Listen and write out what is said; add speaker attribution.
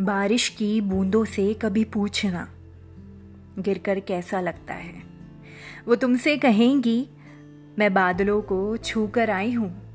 Speaker 1: बारिश की बूंदों से कभी पूछना। गिरकर कैसा लगता है? वो तुमसे कहेंगी, मैं बादलों को छू कर आई हूँ।